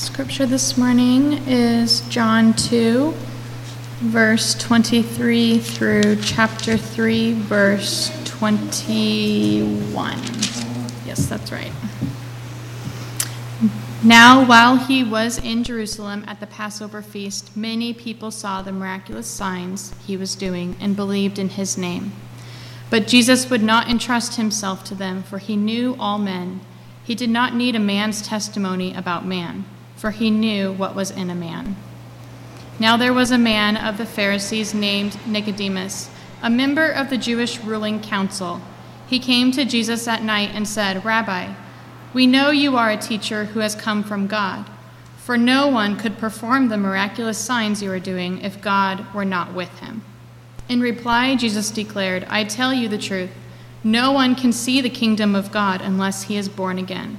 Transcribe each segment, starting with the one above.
Scripture this morning is John 2, verse 23 through chapter 3, verse 21. Yes, that's right. Now, while he was in Jerusalem at the Passover feast, many people saw the miraculous signs he was doing and believed in his name. But Jesus would not entrust himself to them, for he knew all men. He did not need a man's testimony about man, for he knew what was in a man. Now there was a man of the Pharisees named Nicodemus, a member of the Jewish ruling council. He came to Jesus at night and said, Rabbi, we know you are a teacher who has come from God, for no one could perform the miraculous signs you are doing if God were not with him. In reply, Jesus declared, I tell you the truth. No one can see the kingdom of God unless he is born again.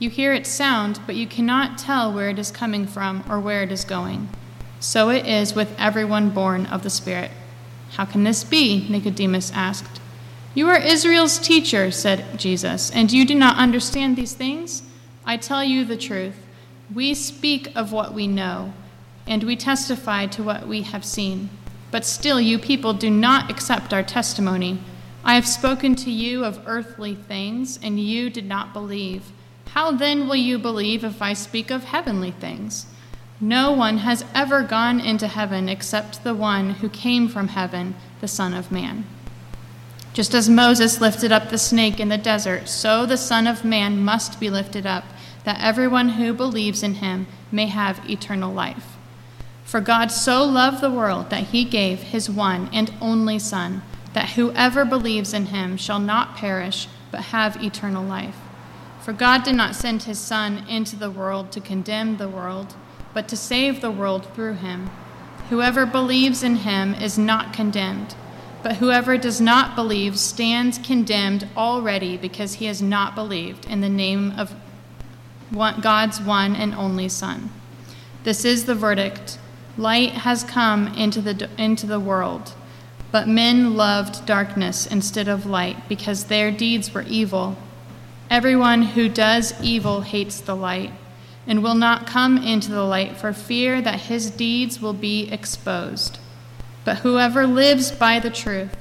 You hear its sound, but you cannot tell where it is coming from or where it is going. So it is with everyone born of the Spirit. How can this be? Nicodemus asked. You are Israel's teacher, said Jesus, and you do not understand these things? I tell you the truth. We speak of what we know, and we testify to what we have seen. But still, you people do not accept our testimony. I have spoken to you of earthly things, and you did not believe. How then will you believe if I speak of heavenly things? No one has ever gone into heaven except the one who came from heaven, the Son of Man. Just as Moses lifted up the snake in the desert, so the Son of Man must be lifted up, that everyone who believes in him may have eternal life. For God so loved the world that he gave his one and only Son, that whoever believes in him shall not perish, but have eternal life. For God did not send his Son into the world to condemn the world, but to save the world through him. Whoever believes in him is not condemned but whoever does not believe stands condemned already because he has not believed in the name of God's one and only Son. This is the verdict. Light has come into the, into the world, but men loved darkness instead of light because their deeds were evil. Everyone who does evil hates the light and will not come into the light for fear that his deeds will be exposed. But whoever lives by the truth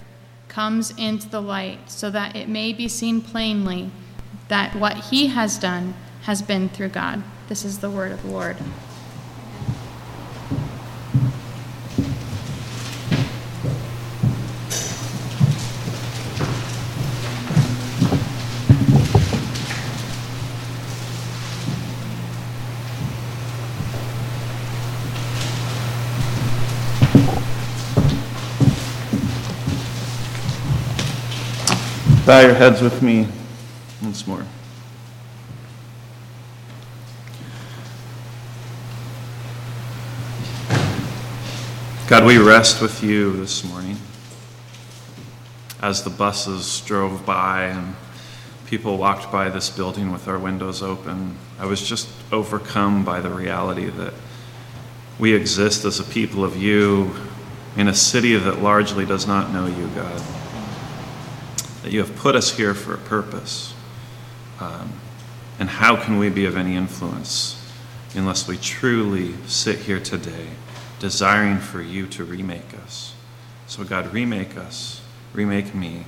comes into the light, so that it may be seen plainly that what he has done has been through God. This is the word of the Lord. Bow your heads with me once more. God, we rest with you this morning as the buses drove by and people walked by this building with our windows open. I was just overcome by the reality that we exist as a people of you in a city that largely does not know you, God that you have put us here for a purpose. Um, and how can we be of any influence unless we truly sit here today desiring for you to remake us? So, God, remake us, remake me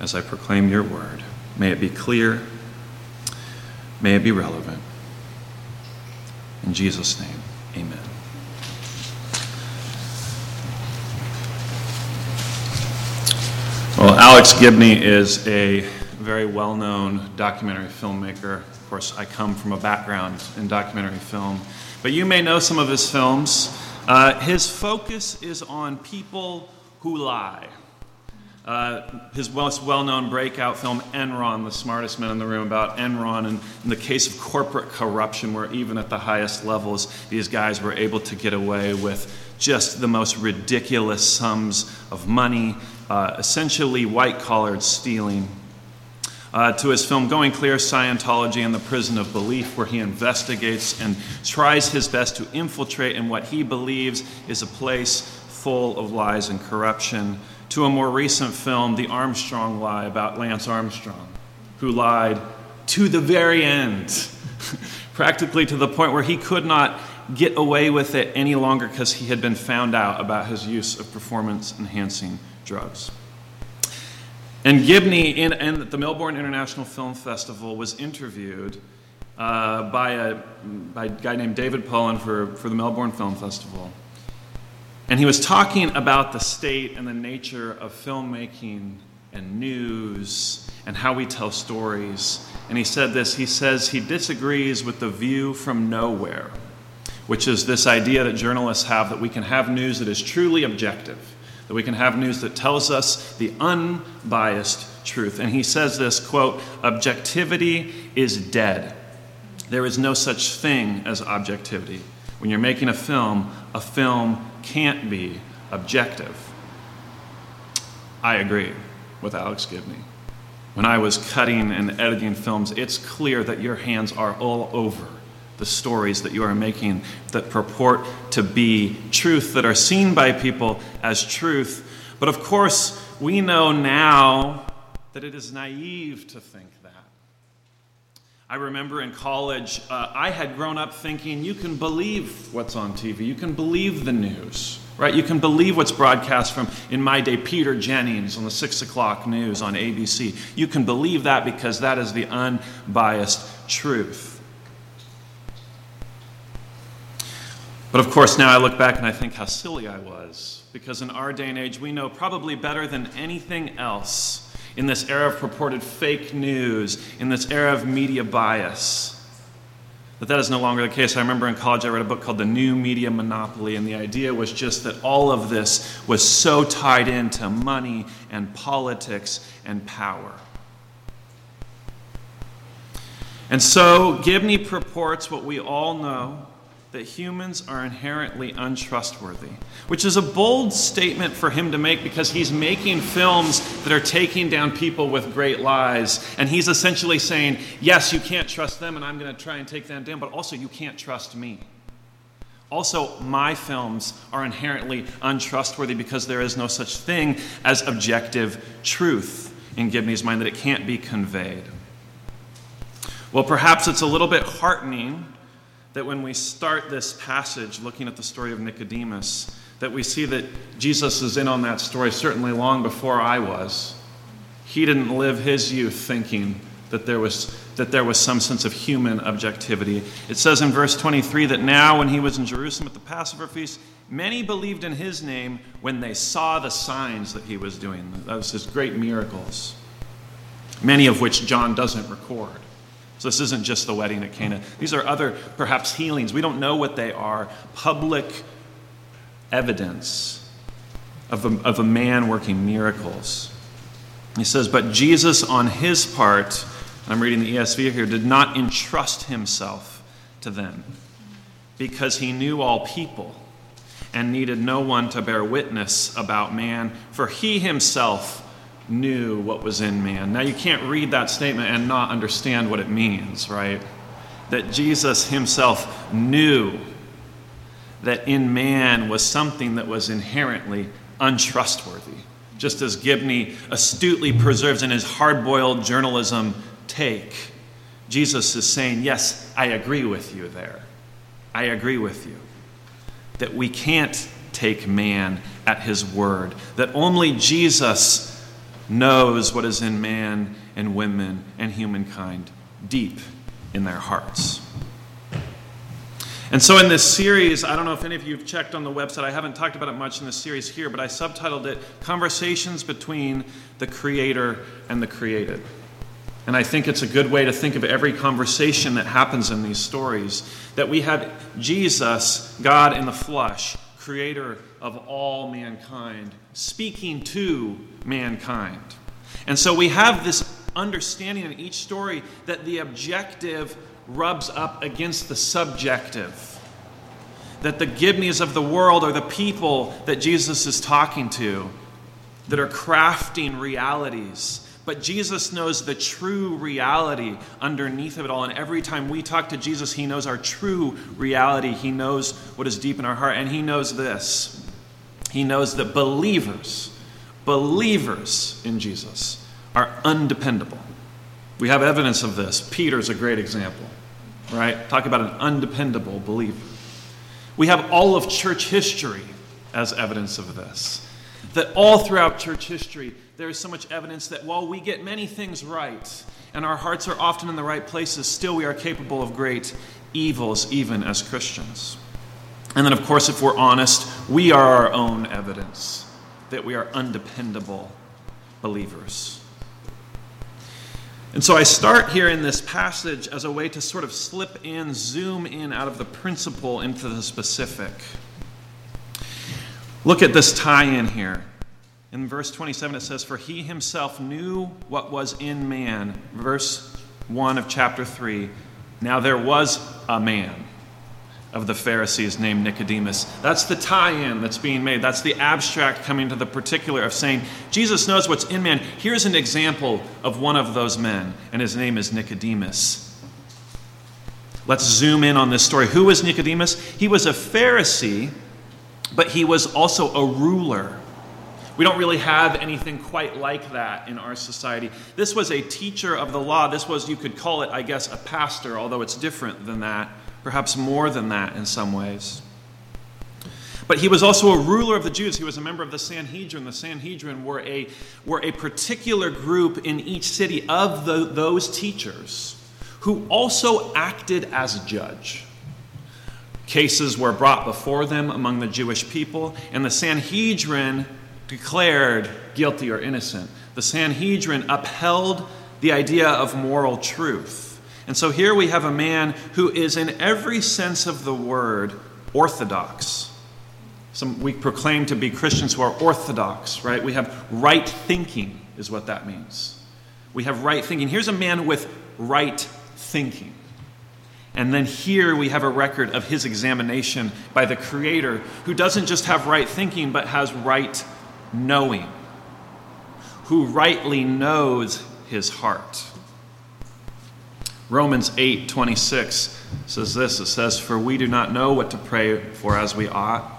as I proclaim your word. May it be clear, may it be relevant. In Jesus' name, amen. Well, Alex Gibney is a very well known documentary filmmaker. Of course, I come from a background in documentary film, but you may know some of his films. Uh, his focus is on people who lie. Uh, his most well known breakout film, Enron, The Smartest Man in the Room, about Enron and in the case of corporate corruption, where even at the highest levels, these guys were able to get away with just the most ridiculous sums of money, uh, essentially white collared stealing. Uh, to his film Going Clear Scientology and the Prison of Belief, where he investigates and tries his best to infiltrate in what he believes is a place full of lies and corruption to a more recent film, The Armstrong Lie, about Lance Armstrong, who lied to the very end, practically to the point where he could not get away with it any longer because he had been found out about his use of performance enhancing drugs. And Gibney, in, in the Melbourne International Film Festival, was interviewed uh, by, a, by a guy named David Pullen for, for the Melbourne Film Festival. And he was talking about the state and the nature of filmmaking and news and how we tell stories. And he said this he says he disagrees with the view from nowhere, which is this idea that journalists have that we can have news that is truly objective, that we can have news that tells us the unbiased truth. And he says this quote, objectivity is dead. There is no such thing as objectivity. When you're making a film, a film can't be objective. I agree with Alex Gibney. When I was cutting and editing films, it's clear that your hands are all over the stories that you are making that purport to be truth, that are seen by people as truth. But of course, we know now that it is naive to think that. I remember in college, uh, I had grown up thinking you can believe what's on TV, you can believe the news, right? You can believe what's broadcast from, in my day, Peter Jennings on the 6 o'clock news on ABC. You can believe that because that is the unbiased truth. But of course, now I look back and I think how silly I was, because in our day and age, we know probably better than anything else in this era of purported fake news, in this era of media bias. But that is no longer the case. I remember in college I read a book called The New Media Monopoly, and the idea was just that all of this was so tied into money and politics and power. And so Gibney purports what we all know that humans are inherently untrustworthy, which is a bold statement for him to make because he's making films that are taking down people with great lies. And he's essentially saying, yes, you can't trust them, and I'm going to try and take them down, but also you can't trust me. Also, my films are inherently untrustworthy because there is no such thing as objective truth in Gibney's mind, that it can't be conveyed. Well, perhaps it's a little bit heartening that when we start this passage looking at the story of Nicodemus, that we see that Jesus is in on that story certainly long before I was. He didn't live his youth thinking that there was that there was some sense of human objectivity. It says in verse 23 that now when he was in Jerusalem at the Passover feast, many believed in his name when they saw the signs that he was doing. Those his great miracles. Many of which John doesn't record. So this isn't just the wedding at Cana. These are other, perhaps, healings. We don't know what they are. Public evidence of a, of a man working miracles. He says, But Jesus, on his part, I'm reading the ESV here, did not entrust himself to them because he knew all people and needed no one to bear witness about man, for he himself knew what was in man. Now, you can't read that statement and not understand what it means, right? That Jesus himself knew that in man was something that was inherently untrustworthy. Just as Gibney astutely preserves in his hard boiled journalism take, Jesus is saying, Yes, I agree with you there. I agree with you. That we can't take man at his word, that only Jesus knows what is in man and women and humankind deep in their hearts. And so, in this series, I don't know if any of you have checked on the website. I haven't talked about it much in this series here, but I subtitled it Conversations Between the Creator and the Created. And I think it's a good way to think of every conversation that happens in these stories that we have Jesus, God in the flesh, creator of all mankind, speaking to mankind. And so we have this understanding in each story that the objective rubs up against the subjective. That the Gibneys of the world are the people that Jesus is talking to, that are crafting realities. But Jesus knows the true reality underneath of it all. And every time we talk to Jesus, He knows our true reality. He knows what is deep in our heart. And He knows this He knows that believers, believers in Jesus, are undependable. We have evidence of this. Peter's a great example, right? Talk about an undependable believer. We have all of church history as evidence of this. That all throughout church history, there is so much evidence that while we get many things right and our hearts are often in the right places, still we are capable of great evils, even as Christians. And then, of course, if we're honest, we are our own evidence that we are undependable believers. And so I start here in this passage as a way to sort of slip in, zoom in out of the principle into the specific. Look at this tie in here. In verse 27, it says, For he himself knew what was in man. Verse 1 of chapter 3. Now there was a man of the Pharisees named Nicodemus. That's the tie in that's being made. That's the abstract coming to the particular of saying, Jesus knows what's in man. Here's an example of one of those men, and his name is Nicodemus. Let's zoom in on this story. Who was Nicodemus? He was a Pharisee, but he was also a ruler. We don't really have anything quite like that in our society. This was a teacher of the law. This was, you could call it, I guess, a pastor, although it's different than that perhaps more than that in some ways. But he was also a ruler of the Jews. He was a member of the Sanhedrin. The Sanhedrin were a, were a particular group in each city of the, those teachers who also acted as a judge. Cases were brought before them among the Jewish people, and the Sanhedrin declared guilty or innocent. The Sanhedrin upheld the idea of moral truth. And so here we have a man who is, in every sense of the word, orthodox. Some, we proclaim to be Christians who are orthodox, right? We have right thinking, is what that means. We have right thinking. Here's a man with right thinking. And then here we have a record of his examination by the Creator, who doesn't just have right thinking, but has right knowing, who rightly knows his heart. Romans 8 26 says this it says, For we do not know what to pray for as we ought,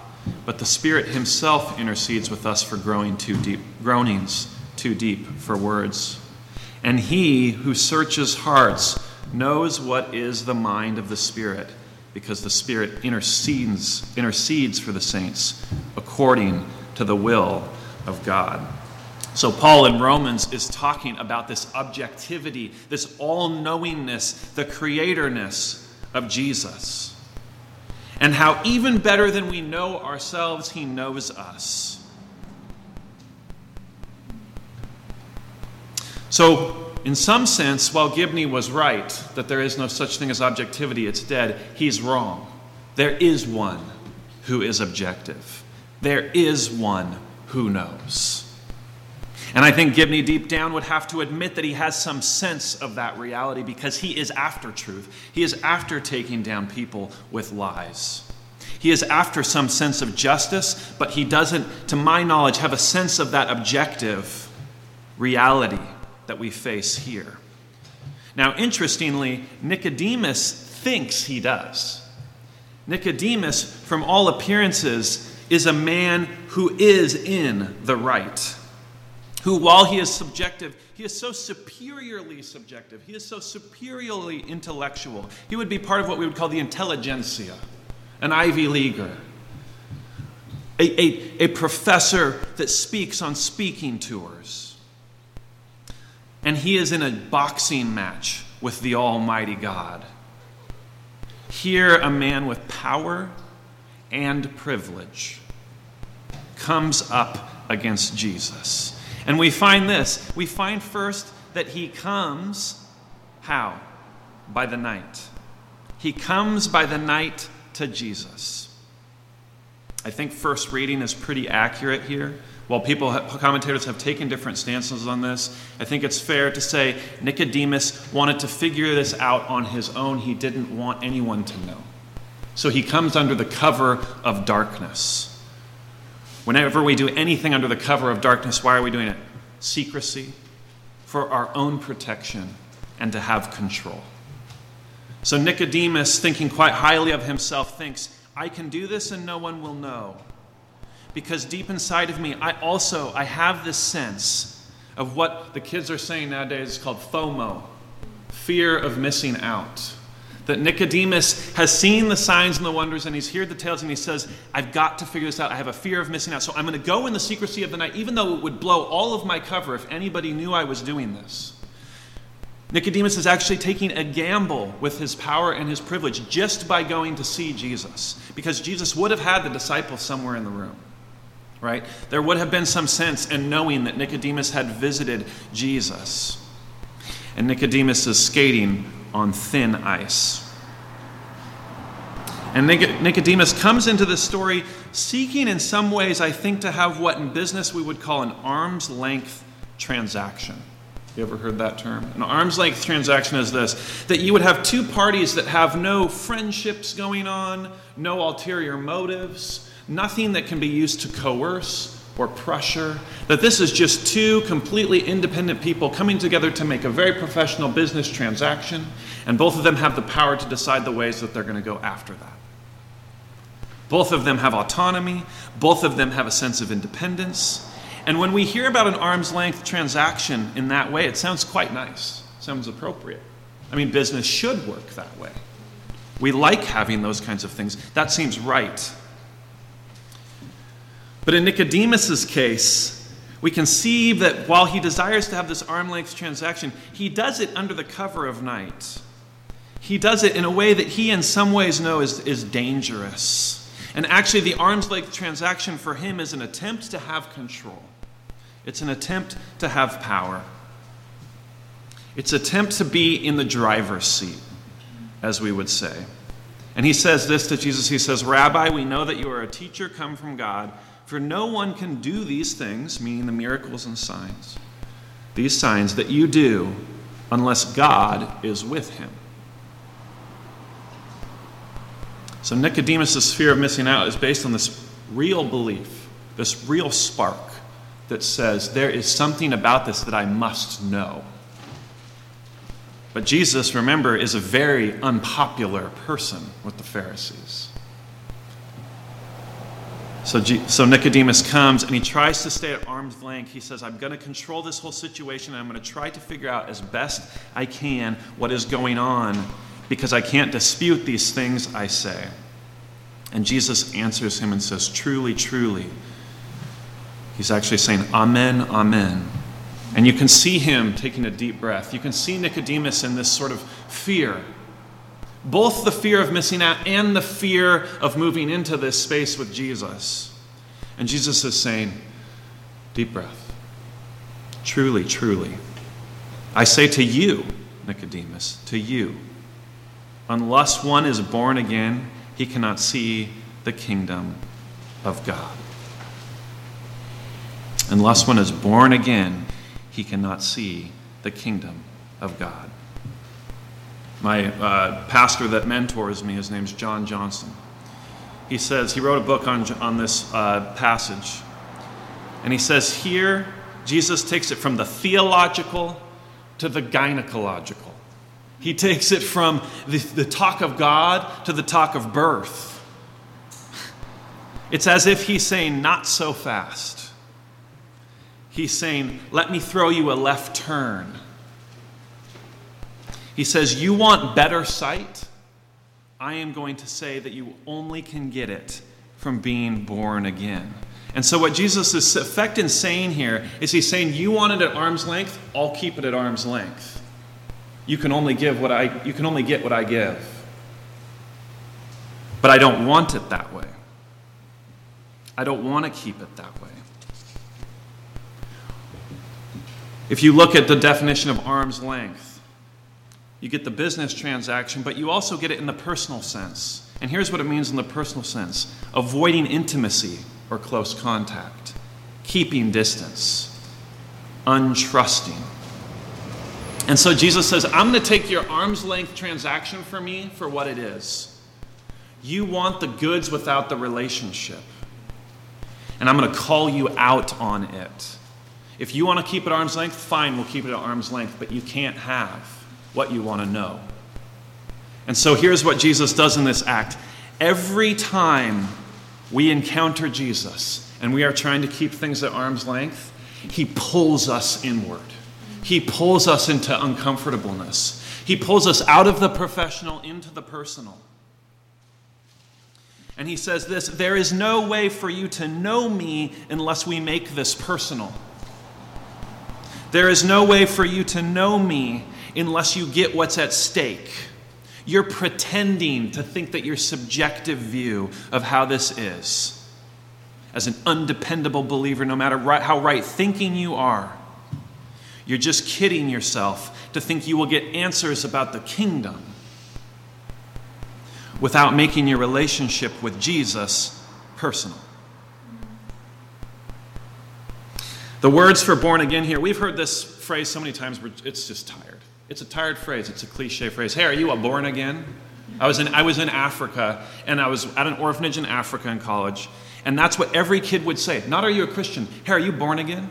but the Spirit Himself intercedes with us for growing too deep, groanings too deep for words. And He who searches hearts knows what is the mind of the Spirit, because the Spirit intercedes, intercedes for the saints according to the will of God. So, Paul in Romans is talking about this objectivity, this all knowingness, the creatorness of Jesus. And how, even better than we know ourselves, he knows us. So, in some sense, while Gibney was right that there is no such thing as objectivity, it's dead, he's wrong. There is one who is objective, there is one who knows. And I think Gibney deep down would have to admit that he has some sense of that reality because he is after truth. He is after taking down people with lies. He is after some sense of justice, but he doesn't, to my knowledge, have a sense of that objective reality that we face here. Now, interestingly, Nicodemus thinks he does. Nicodemus, from all appearances, is a man who is in the right who, while he is subjective, he is so superiorly subjective, he is so superiorly intellectual. He would be part of what we would call the intelligentsia, an Ivy Leaguer, a, a, a professor that speaks on speaking tours. And he is in a boxing match with the Almighty God. Here, a man with power and privilege comes up against Jesus. And we find this we find first that he comes how? By the night. He comes by the night to Jesus. I think first reading is pretty accurate here. While people, commentators have taken different stances on this, I think it's fair to say Nicodemus wanted to figure this out on his own. He didn't want anyone to know. So he comes under the cover of darkness. Whenever we do anything under the cover of darkness, why are we doing it? Secrecy, for our own protection, and to have control. So Nicodemus, thinking quite highly of himself, thinks, I can do this and no one will know. Because deep inside of me, I also I have this sense of what the kids are saying nowadays is called FOMO, fear of missing out. That Nicodemus has seen the signs and the wonders and he's heard the tales and he says, I've got to figure this out. I have a fear of missing out. So I'm going to go in the secrecy of the night, even though it would blow all of my cover if anybody knew I was doing this. Nicodemus is actually taking a gamble with his power and his privilege just by going to see Jesus, because Jesus would have had the disciples somewhere in the room, right? There would have been some sense in knowing that Nicodemus had visited Jesus. And Nicodemus is skating on thin ice. And Nicodemus comes into this story seeking, in some ways, I think, to have what in business we would call an arm's length transaction. You ever heard that term? An arm's length transaction is this that you would have two parties that have no friendships going on, no ulterior motives, nothing that can be used to coerce or pressure. That this is just two completely independent people coming together to make a very professional business transaction, and both of them have the power to decide the ways that they're going to go after that. Both of them have autonomy, both of them have a sense of independence. And when we hear about an arm's length transaction in that way, it sounds quite nice, sounds appropriate. I mean, business should work that way. We like having those kinds of things. That seems right. But in Nicodemus's case, we can see that while he desires to have this arm length transaction, he does it under the cover of night. He does it in a way that he, in some ways, knows is, is dangerous. And actually, the arm's length transaction for him is an attempt to have control. It's an attempt to have power. It's an attempt to be in the driver's seat, as we would say. And he says this to Jesus He says, Rabbi, we know that you are a teacher come from God, for no one can do these things, meaning the miracles and signs, these signs that you do, unless God is with him. So Nicodemus' fear of missing out is based on this real belief, this real spark that says, There is something about this that I must know. But Jesus, remember, is a very unpopular person with the Pharisees. So, G- so Nicodemus comes and he tries to stay at arm's length. He says, I'm going to control this whole situation and I'm going to try to figure out as best I can what is going on because I can't dispute these things I say. And Jesus answers him and says, Truly, truly, He's actually saying, Amen, Amen. And you can see him taking a deep breath. You can see Nicodemus in this sort of fear. Both the fear of missing out and the fear of moving into this space with Jesus. And Jesus is saying, Deep breath. Truly, truly. I say to you, Nicodemus, to you, unless one is born again, he cannot see the kingdom of God. Unless one is born again, he cannot see the kingdom of God. My uh, pastor that mentors me, his name's John Johnson. He says, he wrote a book on, on this uh, passage. And he says, here, Jesus takes it from the theological to the gynecological. He takes it from the, the talk of God to the talk of birth. It's as if he's saying, not so fast. He's saying, Let me throw you a left turn. He says, You want better sight? I am going to say that you only can get it from being born again. And so, what Jesus is effect in saying here is he's saying, You want it at arm's length, I'll keep it at arm's length. You can only give what I you can only get what I give. But I don't want it that way. I don't want to keep it that way. If you look at the definition of arm's length, you get the business transaction, but you also get it in the personal sense. And here's what it means in the personal sense avoiding intimacy or close contact, keeping distance, untrusting. And so Jesus says, I'm going to take your arm's length transaction for me for what it is. You want the goods without the relationship. And I'm going to call you out on it. If you want to keep it arm's length, fine, we'll keep it at arm's length, but you can't have what you want to know. And so here's what Jesus does in this act. Every time we encounter Jesus and we are trying to keep things at arm's length, he pulls us inward. He pulls us into uncomfortableness. He pulls us out of the professional into the personal. And he says this There is no way for you to know me unless we make this personal. There is no way for you to know me unless you get what's at stake. You're pretending to think that your subjective view of how this is, as an undependable believer, no matter right, how right thinking you are, you're just kidding yourself to think you will get answers about the kingdom without making your relationship with Jesus personal. The words for born again here, we've heard this phrase so many times, it's just tired. It's a tired phrase, it's a cliche phrase. Hey, are you a born again? I was in, I was in Africa, and I was at an orphanage in Africa in college, and that's what every kid would say. Not are you a Christian? Hey, are you born again?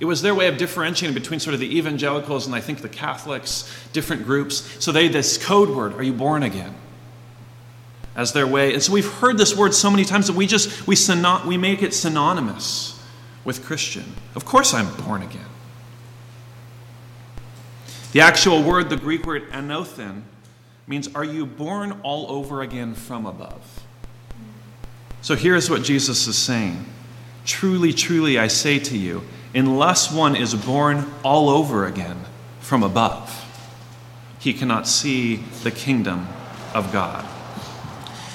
It was their way of differentiating between sort of the evangelicals and I think the Catholics, different groups. So they, this code word, are you born again? As their way. And so we've heard this word so many times that we just, we, syno- we make it synonymous with Christian. Of course I'm born again. The actual word, the Greek word anothen, means are you born all over again from above? So here's what Jesus is saying Truly, truly, I say to you, unless one is born all over again from above, he cannot see the kingdom of God.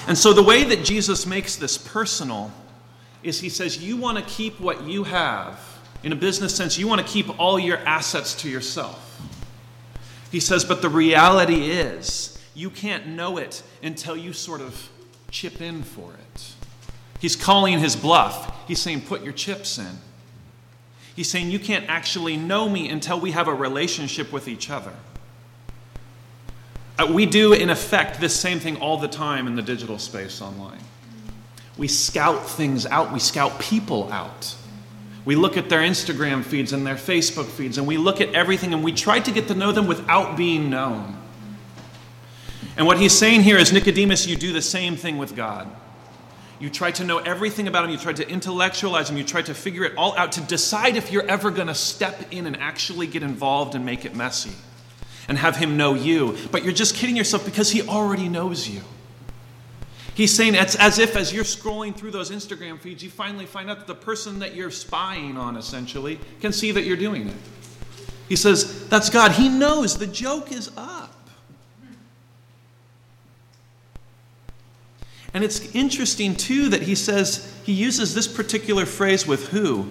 And so the way that Jesus makes this personal is he says, You want to keep what you have. In a business sense, you want to keep all your assets to yourself. He says, But the reality is, you can't know it until you sort of chip in for it. He's calling his bluff. He's saying, Put your chips in. He's saying, You can't actually know me until we have a relationship with each other. Uh, we do, in effect, this same thing all the time in the digital space online. We scout things out, we scout people out. We look at their Instagram feeds and their Facebook feeds, and we look at everything and we try to get to know them without being known. And what he's saying here is Nicodemus, you do the same thing with God. You try to know everything about him, you try to intellectualize him, you try to figure it all out to decide if you're ever going to step in and actually get involved and make it messy and have him know you. But you're just kidding yourself because he already knows you. He's saying it's as if as you're scrolling through those Instagram feeds, you finally find out that the person that you're spying on essentially can see that you're doing it. He says, That's God. He knows the joke is up. And it's interesting, too, that he says he uses this particular phrase with who?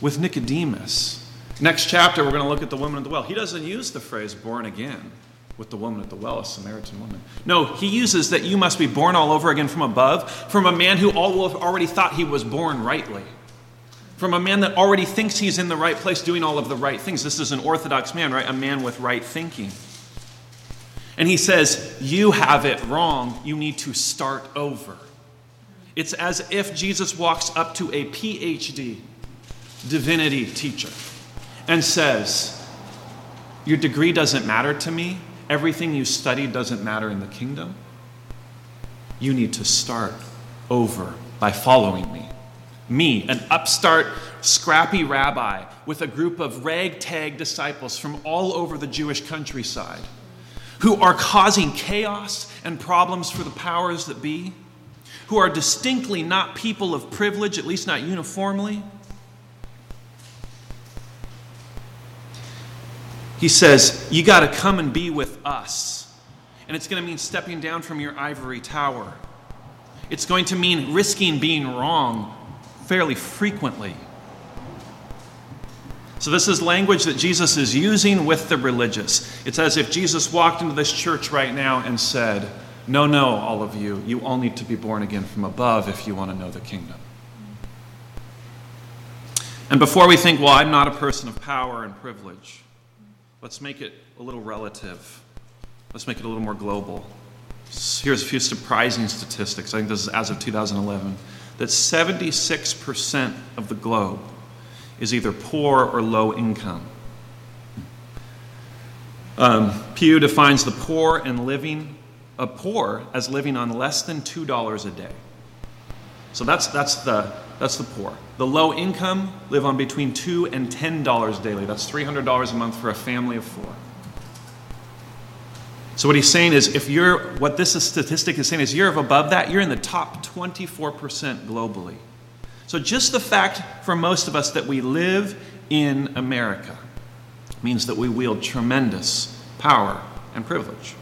With Nicodemus. Next chapter, we're going to look at the woman at the well. He doesn't use the phrase born again with the woman at the well, a Samaritan woman. No, he uses that you must be born all over again from above, from a man who already thought he was born rightly, from a man that already thinks he's in the right place doing all of the right things. This is an orthodox man, right? A man with right thinking. And he says, You have it wrong. You need to start over. It's as if Jesus walks up to a PhD divinity teacher and says, Your degree doesn't matter to me everything you studied doesn't matter in the kingdom, you need to start over by following me. Me, an upstart, scrappy rabbi with a group of ragtag disciples from all over the Jewish countryside who are causing chaos and problems for the powers that be, who are distinctly not people of privilege, at least not uniformly He says, You got to come and be with us. And it's going to mean stepping down from your ivory tower. It's going to mean risking being wrong fairly frequently. So, this is language that Jesus is using with the religious. It's as if Jesus walked into this church right now and said, No, no, all of you, you all need to be born again from above if you want to know the kingdom. And before we think, well, I'm not a person of power and privilege, let's make it a little relative. Let's make it a little more global. Here's a few surprising statistics. I think this is as of 2011 that 76% of the globe is either poor or low income. Um, Pew defines the poor and living a poor as living on less than two dollars a day. So that's that's the that's the poor. The low income live on between two and ten dollars daily. That's three hundred dollars a month for a family of four. So what he's saying is, if you're what this statistic is saying is, you're above that, you're in the top 24% globally. So just the fact for most of us that we live in America means that we wield tremendous power and privilege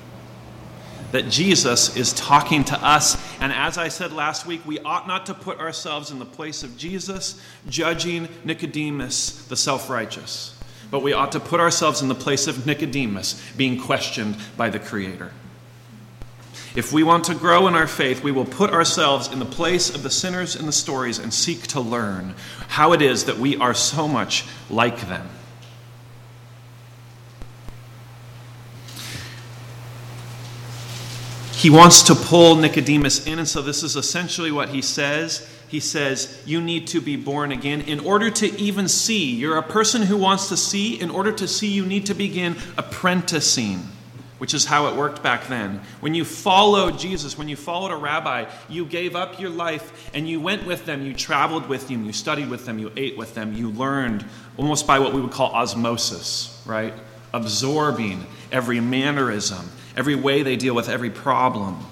that Jesus is talking to us. And as I said last week, we ought not to put ourselves in the place of Jesus, judging Nicodemus, the self righteous. But we ought to put ourselves in the place of Nicodemus, being questioned by the Creator. If we want to grow in our faith, we will put ourselves in the place of the sinners in the stories and seek to learn how it is that we are so much like them. He wants to pull Nicodemus in. And so, this is essentially what he says. He says, You need to be born again in order to even see. You're a person who wants to see. In order to see, you need to begin apprenticing, which is how it worked back then. When you followed Jesus, when you followed a rabbi, you gave up your life and you went with them. You traveled with them. You studied with them. You ate with them. You learned almost by what we would call osmosis, right? Absorbing every mannerism every way they deal with every problem.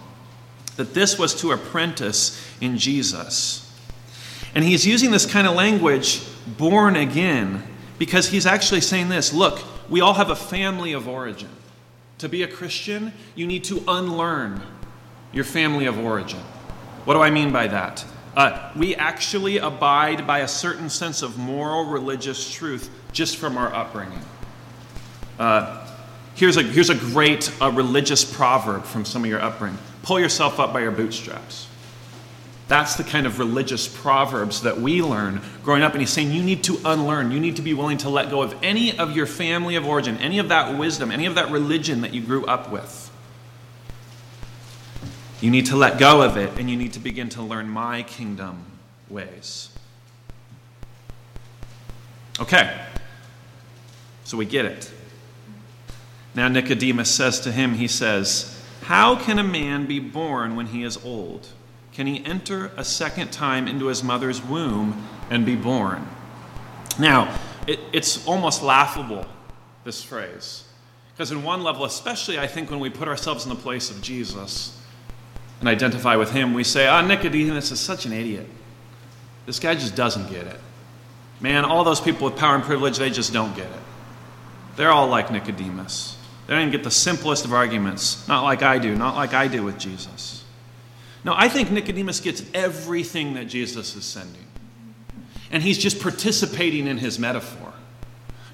That this was to apprentice in Jesus. And he's using this kind of language, born again, because he's actually saying this look, we all have a family of origin. To be a Christian, you need to unlearn your family of origin. What do I mean by that? Uh, we actually abide by a certain sense of moral religious truth just from our upbringing. Uh, Here's a, here's a great uh, religious proverb from some of your upbringing pull yourself up by your bootstraps. That's the kind of religious proverbs that we learn growing up. And he's saying you need to unlearn. You need to be willing to let go of any of your family of origin, any of that wisdom, any of that religion that you grew up with. You need to let go of it, and you need to begin to learn my kingdom ways. Okay. So we get it. Now Nicodemus says to him, He says, How can a man be born when he is old? Can he enter a second time into his mother's womb and be born? Now, it, it's almost laughable, this phrase. Because, in one level, especially I think when we put ourselves in the place of Jesus and identify with him, we say, Ah, oh, Nicodemus is such an idiot. This guy just doesn't get it. Man, all those people with power and privilege, they just don't get it. They're all like Nicodemus. They don't even get the simplest of arguments, not like I do, not like I do with Jesus. No, I think Nicodemus gets everything that Jesus is sending. And he's just participating in his metaphor.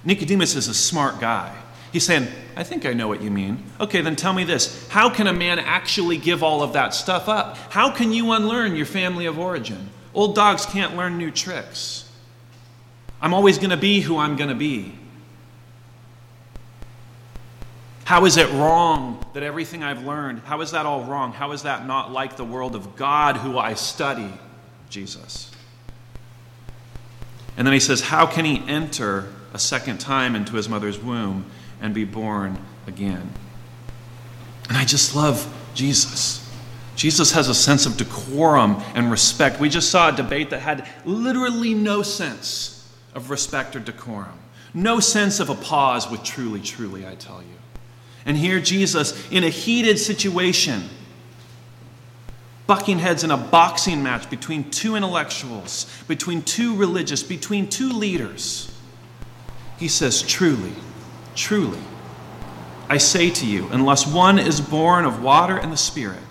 Nicodemus is a smart guy. He's saying, I think I know what you mean. Okay, then tell me this. How can a man actually give all of that stuff up? How can you unlearn your family of origin? Old dogs can't learn new tricks. I'm always going to be who I'm going to be. How is it wrong that everything I've learned, how is that all wrong? How is that not like the world of God who I study? Jesus. And then he says, How can he enter a second time into his mother's womb and be born again? And I just love Jesus. Jesus has a sense of decorum and respect. We just saw a debate that had literally no sense of respect or decorum, no sense of a pause with truly, truly, I tell you. And here, Jesus, in a heated situation, bucking heads in a boxing match between two intellectuals, between two religious, between two leaders, he says, Truly, truly, I say to you, unless one is born of water and the Spirit,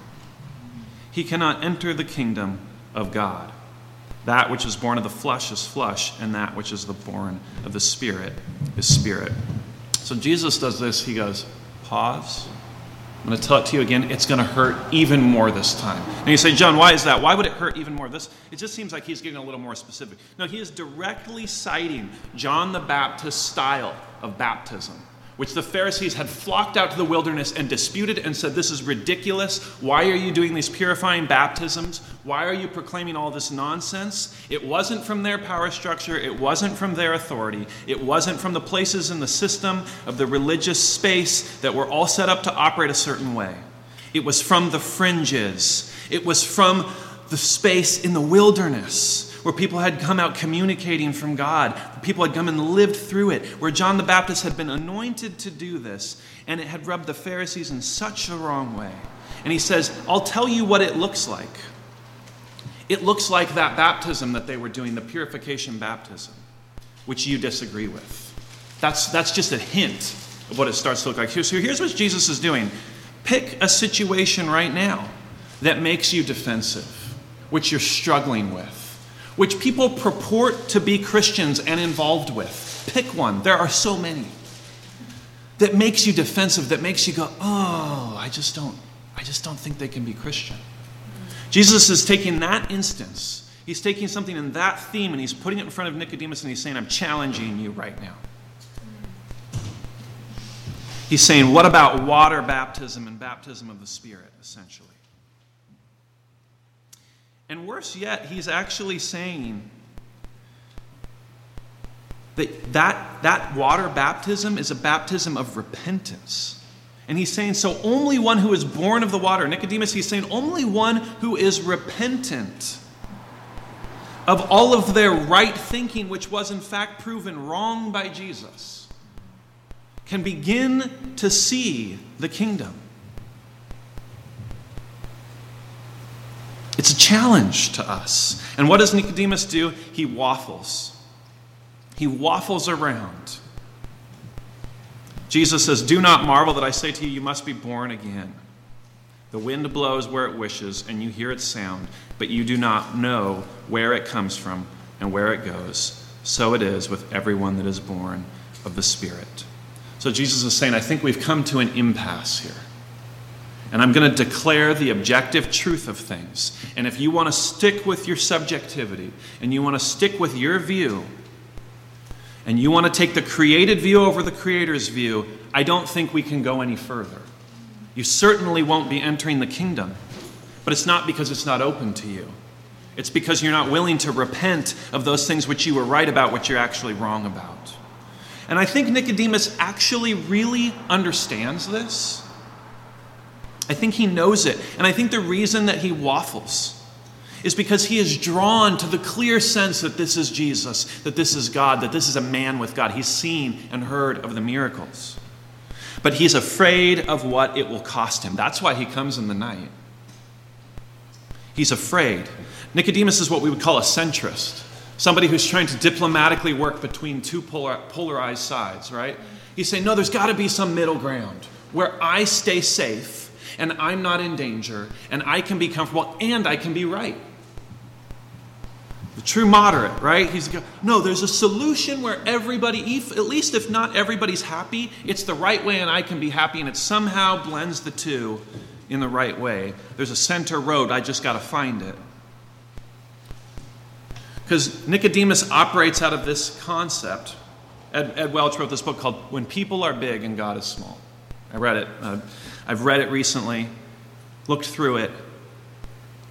he cannot enter the kingdom of God. That which is born of the flesh is flesh, and that which is the born of the Spirit is spirit. So Jesus does this. He goes, pause, I'm going to tell it to you again. It's going to hurt even more this time. And you say, John, why is that? Why would it hurt even more? This it just seems like he's getting a little more specific. No, he is directly citing John the Baptist's style of baptism which the Pharisees had flocked out to the wilderness and disputed and said, This is ridiculous. Why are you doing these purifying baptisms? Why are you proclaiming all this nonsense? It wasn't from their power structure, it wasn't from their authority, it wasn't from the places in the system of the religious space that were all set up to operate a certain way. It was from the fringes, it was from the space in the wilderness where people had come out communicating from God. People had come and lived through it, where John the Baptist had been anointed to do this, and it had rubbed the Pharisees in such a wrong way. And he says, I'll tell you what it looks like. It looks like that baptism that they were doing, the purification baptism, which you disagree with. That's, that's just a hint of what it starts to look like. So here's what Jesus is doing pick a situation right now that makes you defensive, which you're struggling with which people purport to be Christians and involved with. Pick one. There are so many. That makes you defensive, that makes you go, oh, I just don't, I just don't think they can be Christian. Jesus is taking that instance, he's taking something in that theme and he's putting it in front of Nicodemus and he's saying, I'm challenging you right now. He's saying, What about water baptism and baptism of the Spirit, essentially? And worse yet, he's actually saying that, that that water baptism is a baptism of repentance. And he's saying, so only one who is born of the water, Nicodemus, he's saying, only one who is repentant of all of their right thinking, which was in fact proven wrong by Jesus, can begin to see the kingdom. It's a challenge to us. And what does Nicodemus do? He waffles. He waffles around. Jesus says, Do not marvel that I say to you, you must be born again. The wind blows where it wishes, and you hear its sound, but you do not know where it comes from and where it goes. So it is with everyone that is born of the Spirit. So Jesus is saying, I think we've come to an impasse here. And I'm going to declare the objective truth of things. And if you want to stick with your subjectivity and you want to stick with your view, and you want to take the created view over the creator's view, I don't think we can go any further. You certainly won't be entering the kingdom, but it's not because it's not open to you. It's because you're not willing to repent of those things which you were right about, which you're actually wrong about. And I think Nicodemus actually really understands this. I think he knows it. And I think the reason that he waffles is because he is drawn to the clear sense that this is Jesus, that this is God, that this is a man with God. He's seen and heard of the miracles. But he's afraid of what it will cost him. That's why he comes in the night. He's afraid. Nicodemus is what we would call a centrist, somebody who's trying to diplomatically work between two polar, polarized sides, right? He's saying, no, there's got to be some middle ground where I stay safe and I'm not in danger, and I can be comfortable, and I can be right. The true moderate, right? He's no, there's a solution where everybody, at least if not everybody's happy, it's the right way, and I can be happy, and it somehow blends the two in the right way. There's a center road, I just got to find it. Because Nicodemus operates out of this concept. Ed, Ed, Welch wrote this book called When People Are Big and God is Small. I read it. Uh, I've read it recently, looked through it,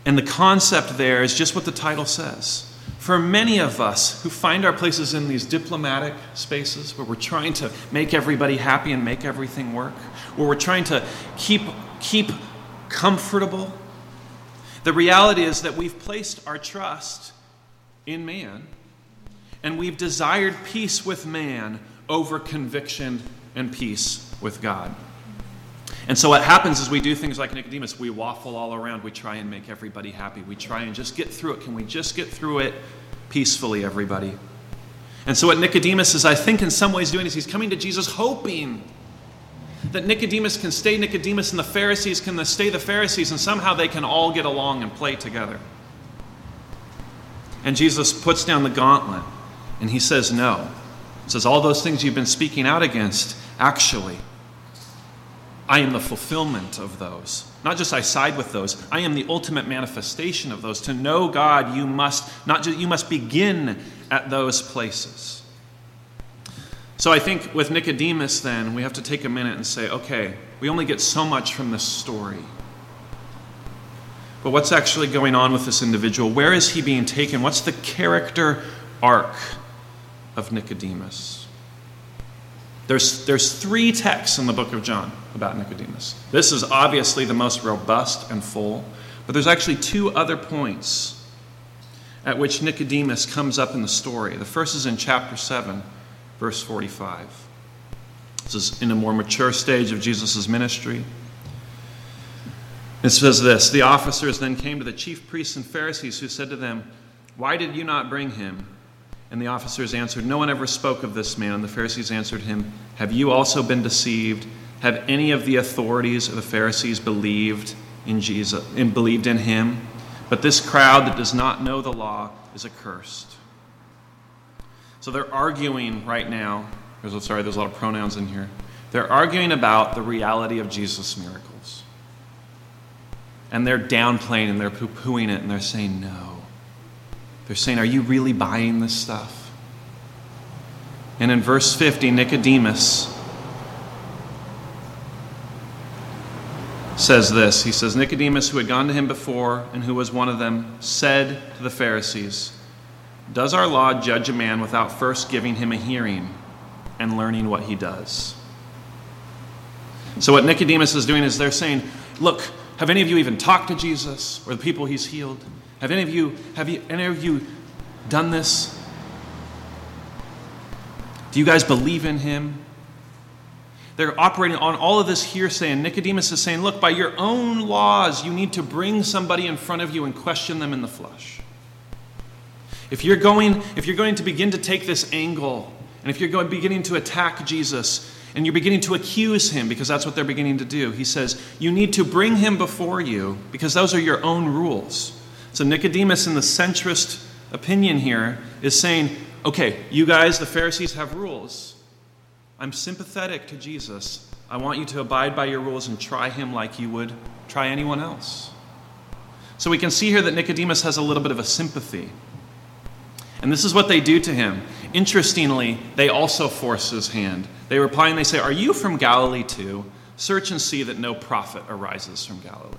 and the concept there is just what the title says. For many of us who find our places in these diplomatic spaces where we're trying to make everybody happy and make everything work, where we're trying to keep, keep comfortable, the reality is that we've placed our trust in man and we've desired peace with man over conviction and peace with God. And so what happens is we do things like Nicodemus. We waffle all around. We try and make everybody happy. We try and just get through it. Can we just get through it peacefully, everybody? And so what Nicodemus is, I think, in some ways doing is he's coming to Jesus hoping that Nicodemus can stay Nicodemus and the Pharisees can stay the Pharisees and somehow they can all get along and play together. And Jesus puts down the gauntlet and he says, No. He says, All those things you've been speaking out against, actually, I am the fulfillment of those. Not just I side with those, I am the ultimate manifestation of those. To know God, you must not just you must begin at those places. So I think with Nicodemus then, we have to take a minute and say, okay, we only get so much from this story. But what's actually going on with this individual? Where is he being taken? What's the character arc of Nicodemus? There's, there's three texts in the book of John about Nicodemus. This is obviously the most robust and full, but there's actually two other points at which Nicodemus comes up in the story. The first is in chapter 7, verse 45. This is in a more mature stage of Jesus' ministry. It says this The officers then came to the chief priests and Pharisees, who said to them, Why did you not bring him? And the officers answered, No one ever spoke of this man. And the Pharisees answered him, Have you also been deceived? Have any of the authorities of the Pharisees believed in Jesus and believed in him? But this crowd that does not know the law is accursed. So they're arguing right now. There's, sorry, there's a lot of pronouns in here. They're arguing about the reality of Jesus' miracles. And they're downplaying and they're poo pooing it and they're saying no. They're saying, Are you really buying this stuff? And in verse 50, Nicodemus says this He says, Nicodemus, who had gone to him before and who was one of them, said to the Pharisees, Does our law judge a man without first giving him a hearing and learning what he does? So, what Nicodemus is doing is they're saying, Look, have any of you even talked to Jesus or the people he's healed? Have any of you, have you, any of you done this? Do you guys believe in him? They're operating on all of this hearsay, and Nicodemus is saying, Look, by your own laws, you need to bring somebody in front of you and question them in the flesh. If you're going, if you're going to begin to take this angle, and if you're going, beginning to attack Jesus, and you're beginning to accuse him because that's what they're beginning to do. He says, You need to bring him before you because those are your own rules. So Nicodemus, in the centrist opinion here, is saying, Okay, you guys, the Pharisees, have rules. I'm sympathetic to Jesus. I want you to abide by your rules and try him like you would try anyone else. So we can see here that Nicodemus has a little bit of a sympathy. And this is what they do to him. Interestingly, they also force his hand. They reply and they say, Are you from Galilee too? Search and see that no prophet arises from Galilee.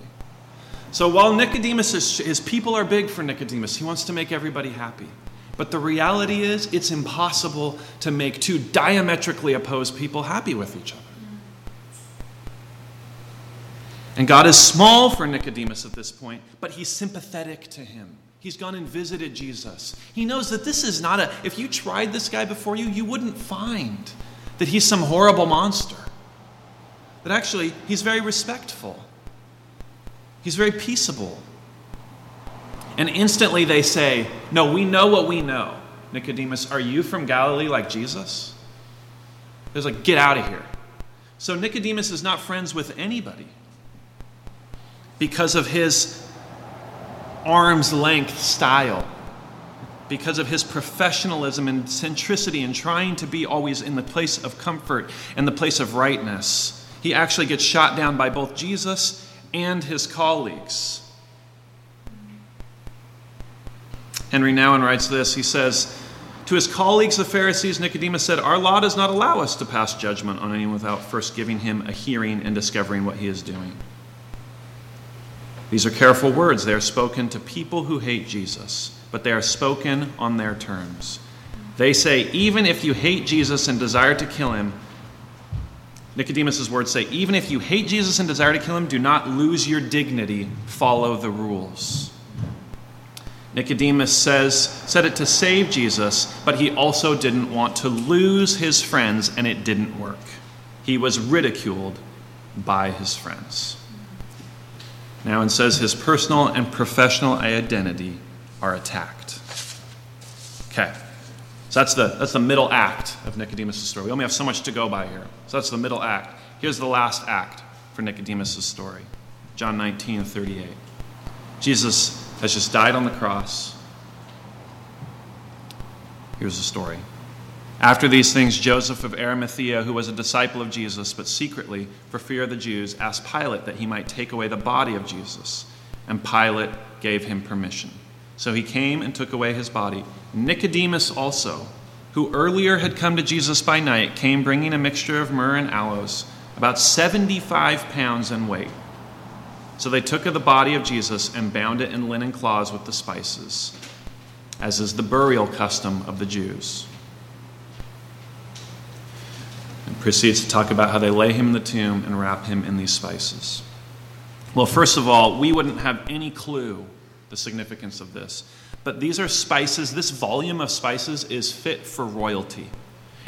So while Nicodemus is, his people are big for Nicodemus, he wants to make everybody happy. But the reality is, it's impossible to make two diametrically opposed people happy with each other. And God is small for Nicodemus at this point, but he's sympathetic to him. He's gone and visited Jesus. He knows that this is not a, if you tried this guy before you, you wouldn't find that he's some horrible monster. That actually, he's very respectful, he's very peaceable. And instantly they say, No, we know what we know. Nicodemus, are you from Galilee like Jesus? There's like, Get out of here. So Nicodemus is not friends with anybody because of his arm's length style, because of his professionalism and centricity and trying to be always in the place of comfort and the place of rightness. He actually gets shot down by both Jesus and his colleagues. Henry Nouwen writes this. He says, To his colleagues, the Pharisees, Nicodemus said, Our law does not allow us to pass judgment on anyone without first giving him a hearing and discovering what he is doing. These are careful words. They are spoken to people who hate Jesus, but they are spoken on their terms. They say, even if you hate Jesus and desire to kill him, Nicodemus' words say, even if you hate Jesus and desire to kill him, do not lose your dignity, follow the rules. Nicodemus says, said it to save Jesus, but he also didn't want to lose his friends, and it didn't work. He was ridiculed by his friends. Nouwen says his personal and professional identity are attacked. Okay. So that's the, that's the middle act of Nicodemus' story. We only have so much to go by here. So that's the middle act. Here's the last act for Nicodemus' story John 19, 38. Jesus has just died on the cross. Here's the story. After these things, Joseph of Arimathea, who was a disciple of Jesus, but secretly, for fear of the Jews, asked Pilate that he might take away the body of Jesus. And Pilate gave him permission. So he came and took away his body. Nicodemus also, who earlier had come to Jesus by night, came bringing a mixture of myrrh and aloes, about 75 pounds in weight. So they took of the body of Jesus and bound it in linen cloths with the spices, as is the burial custom of the Jews and proceeds to talk about how they lay him in the tomb and wrap him in these spices. Well, first of all, we wouldn't have any clue the significance of this. But these are spices, this volume of spices is fit for royalty.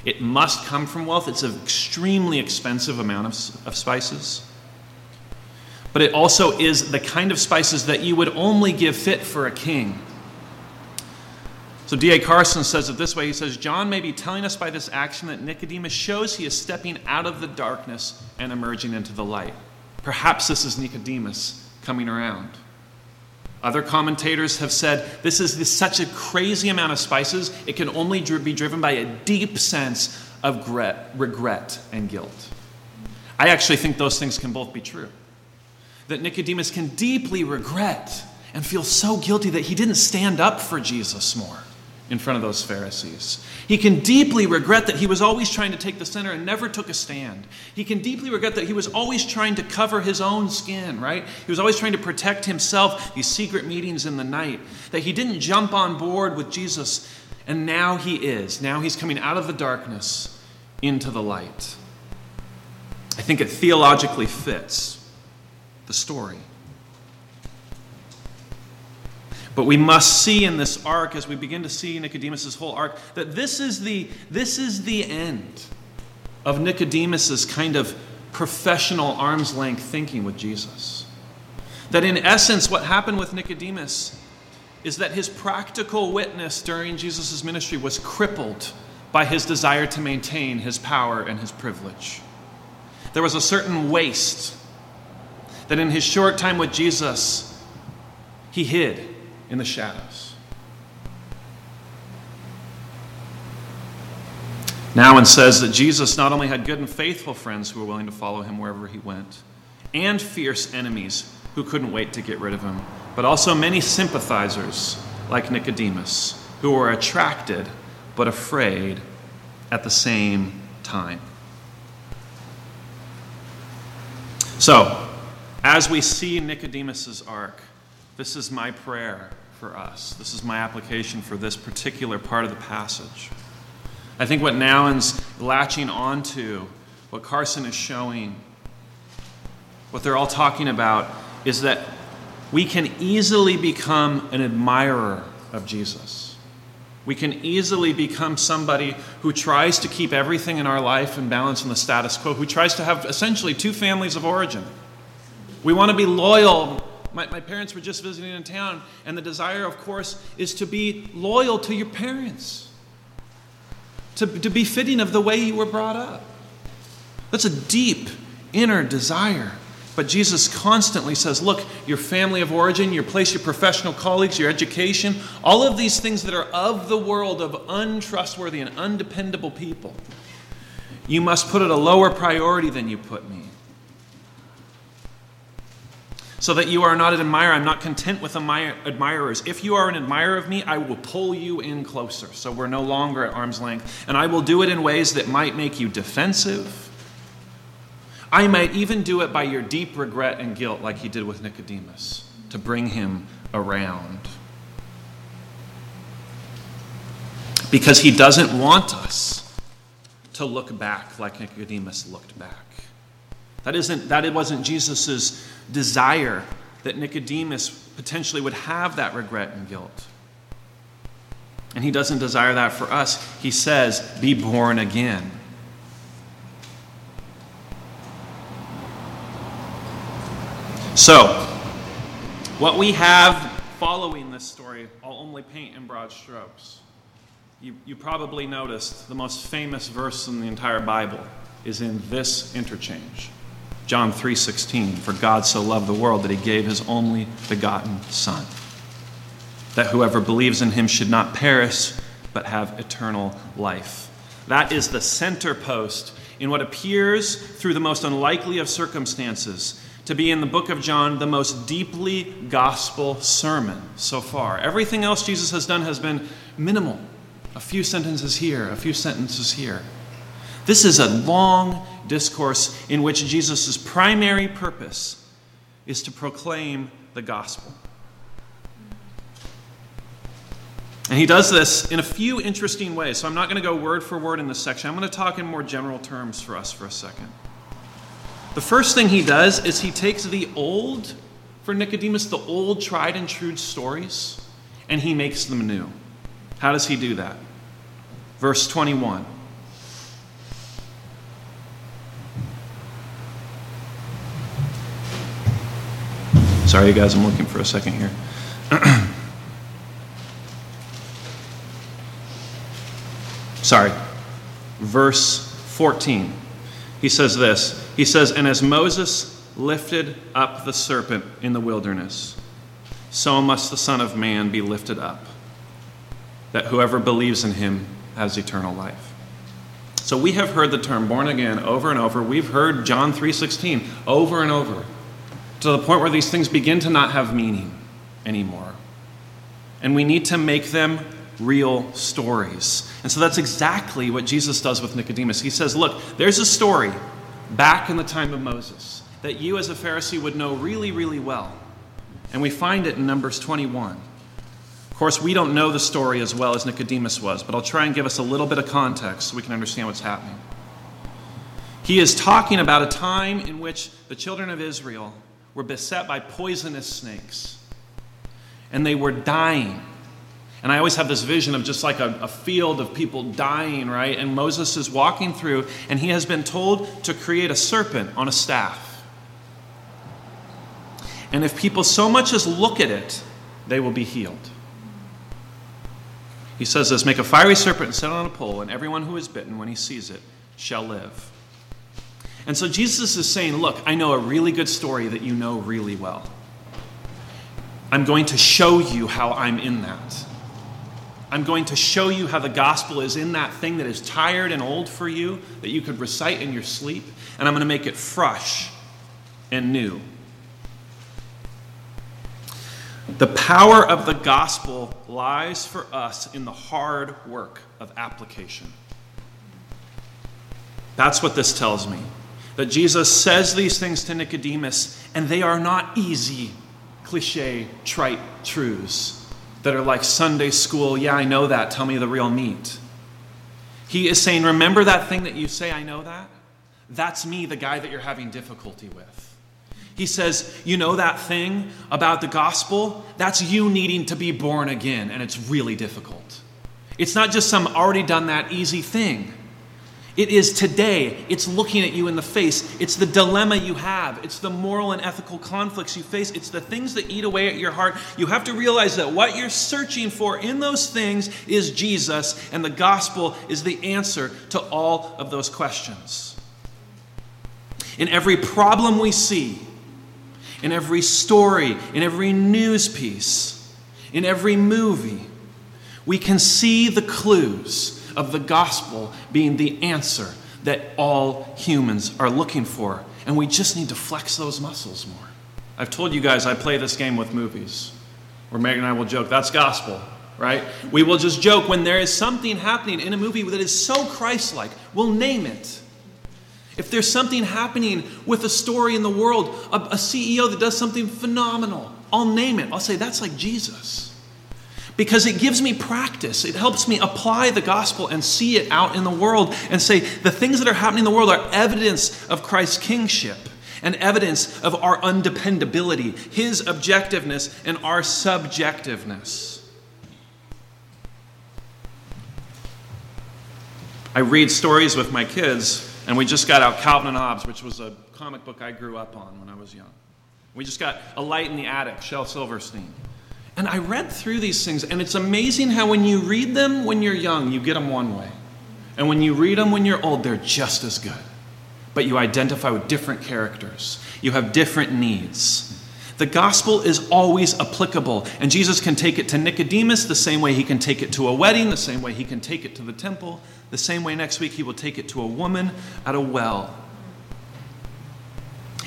It must come from wealth. It's an extremely expensive amount of, of spices. But it also is the kind of spices that you would only give fit for a king. So D.A. Carson says it this way He says, John may be telling us by this action that Nicodemus shows he is stepping out of the darkness and emerging into the light. Perhaps this is Nicodemus coming around. Other commentators have said this is such a crazy amount of spices, it can only be driven by a deep sense of regret and guilt. I actually think those things can both be true. That Nicodemus can deeply regret and feel so guilty that he didn't stand up for Jesus more in front of those Pharisees. He can deeply regret that he was always trying to take the center and never took a stand. He can deeply regret that he was always trying to cover his own skin, right? He was always trying to protect himself, these secret meetings in the night, that he didn't jump on board with Jesus, and now he is. Now he's coming out of the darkness into the light. I think it theologically fits the story. But we must see in this arc, as we begin to see Nicodemus' whole arc, that this is the, this is the end of Nicodemus' kind of professional arm's length thinking with Jesus. That in essence, what happened with Nicodemus is that his practical witness during Jesus' ministry was crippled by his desire to maintain his power and his privilege. There was a certain waste that in his short time with Jesus, he hid in the shadows. Nouwen says that Jesus not only had good and faithful friends who were willing to follow him wherever he went, and fierce enemies who couldn't wait to get rid of him, but also many sympathizers like Nicodemus who were attracted but afraid at the same time. So, as we see Nicodemus's arc, this is my prayer for us. This is my application for this particular part of the passage. I think what Nouwen's latching onto, what Carson is showing, what they're all talking about, is that we can easily become an admirer of Jesus. We can easily become somebody who tries to keep everything in our life in balance in the status quo, who tries to have essentially two families of origin. We want to be loyal my, my parents were just visiting in town, and the desire, of course, is to be loyal to your parents, to, to be fitting of the way you were brought up. That's a deep inner desire. But Jesus constantly says, look, your family of origin, your place, your professional colleagues, your education, all of these things that are of the world of untrustworthy and undependable people, you must put at a lower priority than you put me so that you are not an admirer. I'm not content with admirers. If you are an admirer of me, I will pull you in closer. So we're no longer at arm's length. And I will do it in ways that might make you defensive. I might even do it by your deep regret and guilt, like he did with Nicodemus, to bring him around. Because he doesn't want us to look back like Nicodemus looked back. That, isn't, that it wasn't Jesus' desire that Nicodemus potentially would have that regret and guilt. And he doesn't desire that for us. He says, Be born again. So, what we have following this story, I'll only paint in broad strokes. You, you probably noticed the most famous verse in the entire Bible is in this interchange. John 3:16 For God so loved the world that he gave his only begotten son that whoever believes in him should not perish but have eternal life. That is the center post in what appears through the most unlikely of circumstances to be in the book of John the most deeply gospel sermon so far. Everything else Jesus has done has been minimal. A few sentences here, a few sentences here. This is a long discourse in which Jesus' primary purpose is to proclaim the gospel. And he does this in a few interesting ways. So I'm not going to go word for word in this section. I'm going to talk in more general terms for us for a second. The first thing he does is he takes the old, for Nicodemus, the old tried and true stories, and he makes them new. How does he do that? Verse 21. Sorry, you guys, I'm looking for a second here. Sorry. Verse 14. He says this He says, And as Moses lifted up the serpent in the wilderness, so must the Son of Man be lifted up, that whoever believes in him has eternal life. So we have heard the term born again over and over. We've heard John 3:16 over and over to the point where these things begin to not have meaning anymore. And we need to make them real stories. And so that's exactly what Jesus does with Nicodemus. He says, Look, there's a story back in the time of Moses that you as a Pharisee would know really, really well. And we find it in Numbers 21. Of course, we don't know the story as well as Nicodemus was, but I'll try and give us a little bit of context so we can understand what's happening. He is talking about a time in which the children of Israel were beset by poisonous snakes, and they were dying. And I always have this vision of just like a, a, field of people dying, right? And Moses is walking through, and he has been told to create a serpent on a staff. And if people so much as look at it, they will be healed. He says this Make a fiery serpent and set it on a pole, and everyone who is bitten, when he sees it, shall live. And so Jesus is saying, Look, I know a really good story that you know really well. I'm going to show you how I'm in that. I'm going to show you how the gospel is in that thing that is tired and old for you, that you could recite in your sleep, and I'm going to make it fresh and new. The power of the gospel lies for us in the hard work of application. That's what this tells me. That Jesus says these things to Nicodemus, and they are not easy, cliche, trite truths that are like Sunday school, yeah, I know that, tell me the real meat. He is saying, Remember that thing that you say, I know that? That's me, the guy that you're having difficulty with. He says, You know that thing about the gospel? That's you needing to be born again, and it's really difficult. It's not just some already done that easy thing. It is today. It's looking at you in the face. It's the dilemma you have. It's the moral and ethical conflicts you face. It's the things that eat away at your heart. You have to realize that what you're searching for in those things is Jesus, and the gospel is the answer to all of those questions. In every problem we see, in every story, in every news piece, in every movie, we can see the clues of the gospel being the answer that all humans are looking for. And we just need to flex those muscles more. I've told you guys I play this game with movies where Megan and I will joke, that's gospel, right? We will just joke when there is something happening in a movie that is so Christ like, we'll name it. If there's something happening with a story in the world, a, a CEO that does something phenomenal, I'll name it. I'll say, that's like Jesus because it gives me practice. It helps me apply the gospel and see it out in the world and say the things that are happening in the world are evidence of Christ's kingship and evidence of our undependability, his objectiveness and our subjectiveness. I read stories with my kids, and we just got out Calvin and Hobbes, which was a comic book I grew up on when I was young. We just got A Light in the Attic, Shel Silverstein. And I read through these things, and it's amazing how when you read them when you're young, you get them one way. And when you read them when you're old, they're just as good. But you identify with different characters, you have different needs. The gospel is always applicable, and Jesus can take it to Nicodemus the same way he can take it to a wedding, the same way he can take it to the temple, the same way next week he will take it to a woman at a well.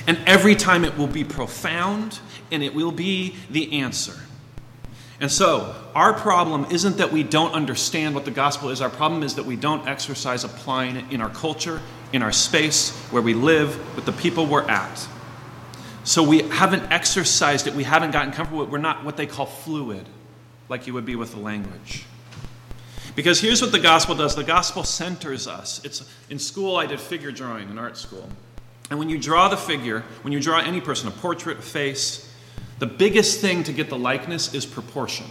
And every time it will be profound and it will be the answer. And so, our problem isn't that we don't understand what the gospel is. Our problem is that we don't exercise applying it in our culture, in our space, where we live, with the people we're at. So, we haven't exercised it. We haven't gotten comfortable with it. We're not what they call fluid, like you would be with the language. Because here's what the gospel does the gospel centers us. It's, in school, I did figure drawing in art school. And when you draw the figure, when you draw any person, a portrait, a face, the biggest thing to get the likeness is proportion.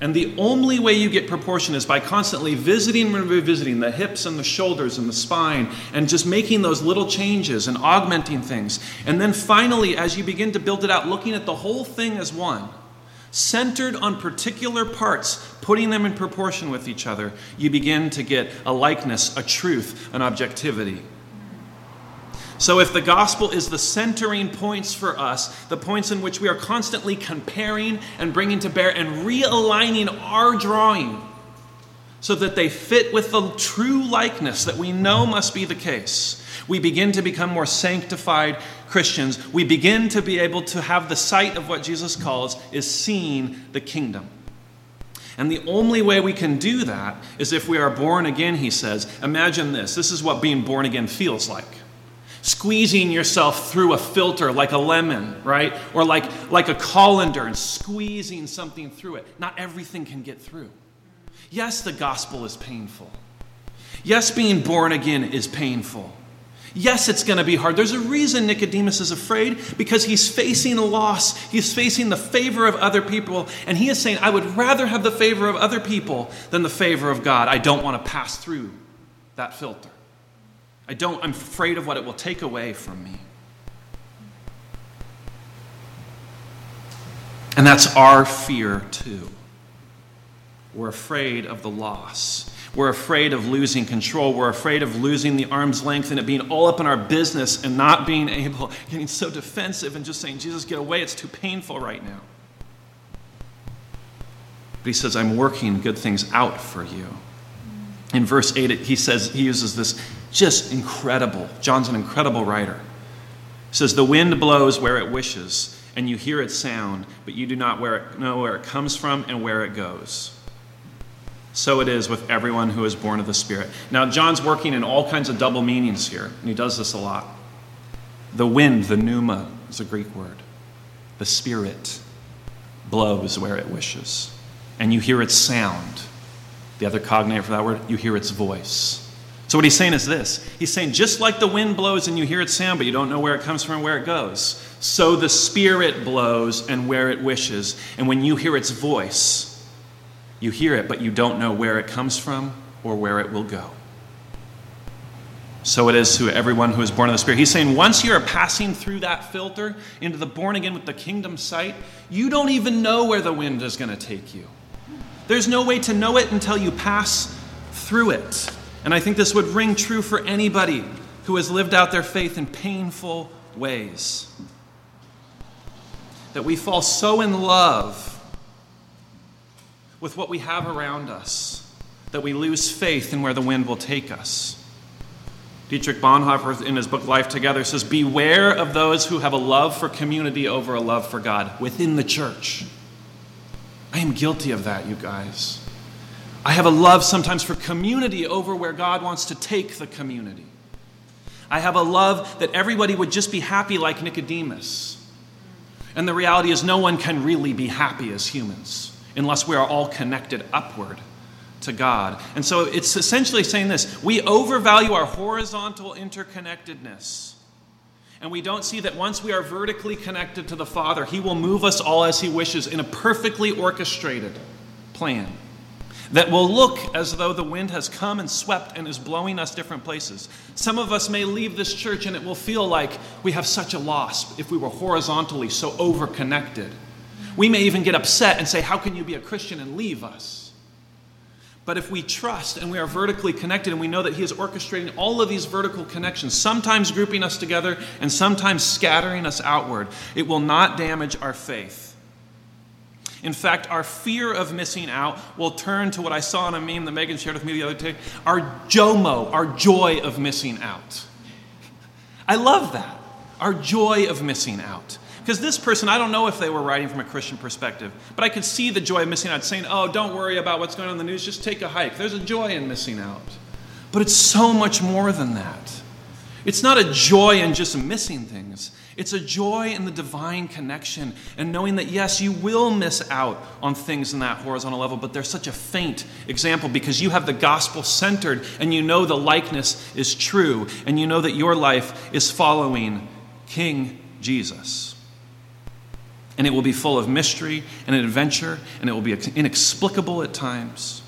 And the only way you get proportion is by constantly visiting and revisiting the hips and the shoulders and the spine and just making those little changes and augmenting things. And then finally, as you begin to build it out, looking at the whole thing as one, centered on particular parts, putting them in proportion with each other, you begin to get a likeness, a truth, an objectivity. So, if the gospel is the centering points for us, the points in which we are constantly comparing and bringing to bear and realigning our drawing so that they fit with the true likeness that we know must be the case, we begin to become more sanctified Christians. We begin to be able to have the sight of what Jesus calls is seeing the kingdom. And the only way we can do that is if we are born again, he says. Imagine this this is what being born again feels like squeezing yourself through a filter like a lemon, right? Or like, like a colander and squeezing something through it. Not everything can get through. Yes, the gospel is painful. Yes, being born again is painful. Yes, it's going to be hard. There's a reason Nicodemus is afraid because he's facing a loss. He's facing the favor of other people. And he is saying, I would rather have the favor of other people than the favor of God. I don't want to pass through that filter. I don't, I'm afraid of what it will take away from me. And that's our fear too. We're afraid of the loss. We're afraid of losing control. We're afraid of losing the arm's length and it being all up in our business and not being able, getting so defensive and just saying, Jesus, get away. It's too painful right now. But he says, I'm working good things out for you. In verse 8, he says, he uses this just incredible. John's an incredible writer. He says, The wind blows where it wishes, and you hear its sound, but you do not know where it comes from and where it goes. So it is with everyone who is born of the Spirit. Now, John's working in all kinds of double meanings here, and he does this a lot. The wind, the pneuma, is a Greek word. The Spirit blows where it wishes, and you hear its sound. The other cognate for that word, you hear its voice. So, what he's saying is this He's saying, just like the wind blows and you hear its sound, but you don't know where it comes from and where it goes, so the Spirit blows and where it wishes. And when you hear its voice, you hear it, but you don't know where it comes from or where it will go. So it is to everyone who is born of the Spirit. He's saying once you're passing through that filter into the born again with the kingdom sight, you don't even know where the wind is going to take you. There's no way to know it until you pass through it. And I think this would ring true for anybody who has lived out their faith in painful ways. That we fall so in love with what we have around us that we lose faith in where the wind will take us. Dietrich Bonhoeffer, in his book Life Together, says, Beware of those who have a love for community over a love for God within the church. I am guilty of that, you guys. I have a love sometimes for community over where God wants to take the community. I have a love that everybody would just be happy like Nicodemus. And the reality is, no one can really be happy as humans unless we are all connected upward to God. And so it's essentially saying this we overvalue our horizontal interconnectedness. And we don't see that once we are vertically connected to the Father, He will move us all as He wishes in a perfectly orchestrated plan that will look as though the wind has come and swept and is blowing us different places. Some of us may leave this church and it will feel like we have such a loss if we were horizontally so overconnected. We may even get upset and say, How can you be a Christian and leave us? But if we trust and we are vertically connected and we know that He is orchestrating all of these vertical connections, sometimes grouping us together and sometimes scattering us outward, it will not damage our faith. In fact, our fear of missing out will turn to what I saw in a meme that Megan shared with me the other day our JOMO, our joy of missing out. I love that. Our joy of missing out. Because this person, I don't know if they were writing from a Christian perspective, but I could see the joy of missing out, saying, oh, don't worry about what's going on in the news, just take a hike. There's a joy in missing out. But it's so much more than that. It's not a joy in just missing things, it's a joy in the divine connection and knowing that, yes, you will miss out on things in that horizontal level, but they're such a faint example because you have the gospel centered and you know the likeness is true and you know that your life is following King Jesus and it will be full of mystery and adventure, and it will be inexplicable at times.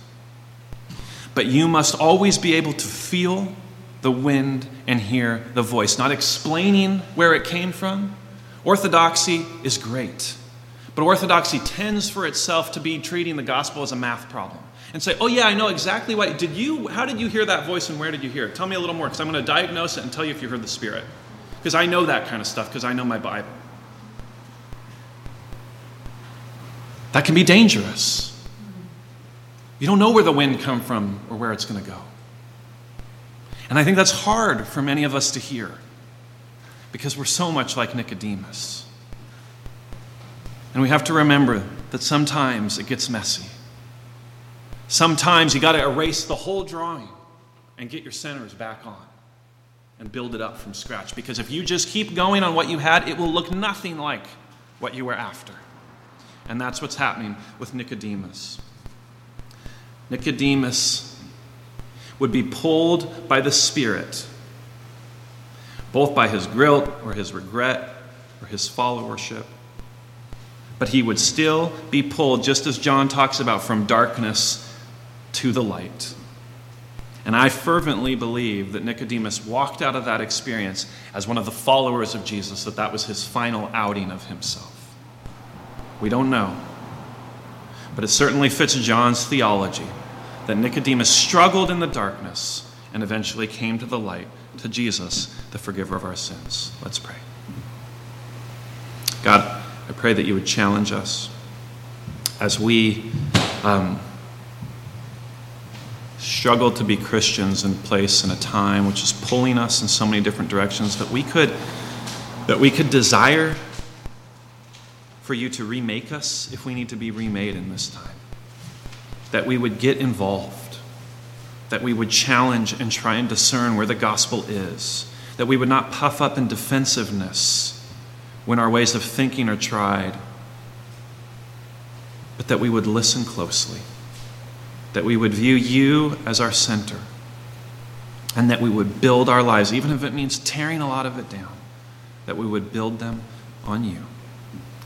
But you must always be able to feel the wind and hear the voice, not explaining where it came from. Orthodoxy is great, but orthodoxy tends for itself to be treating the gospel as a math problem and say, "Oh yeah, I know exactly why. Did you? How did you hear that voice, and where did you hear it? Tell me a little more, because I'm going to diagnose it and tell you if you heard the Spirit, because I know that kind of stuff, because I know my Bible." That can be dangerous. You don't know where the wind come from or where it's going to go. And I think that's hard for many of us to hear because we're so much like Nicodemus. And we have to remember that sometimes it gets messy. Sometimes you got to erase the whole drawing and get your centers back on and build it up from scratch because if you just keep going on what you had, it will look nothing like what you were after. And that's what's happening with Nicodemus. Nicodemus would be pulled by the Spirit, both by his guilt or his regret or his followership. But he would still be pulled, just as John talks about, from darkness to the light. And I fervently believe that Nicodemus walked out of that experience as one of the followers of Jesus, that that was his final outing of himself. We don't know. But it certainly fits John's theology that Nicodemus struggled in the darkness and eventually came to the light, to Jesus, the forgiver of our sins. Let's pray. God, I pray that you would challenge us as we um, struggle to be Christians in place in a time which is pulling us in so many different directions that we could that we could desire for you to remake us if we need to be remade in this time. That we would get involved, that we would challenge and try and discern where the gospel is, that we would not puff up in defensiveness when our ways of thinking are tried, but that we would listen closely, that we would view you as our center, and that we would build our lives, even if it means tearing a lot of it down, that we would build them on you.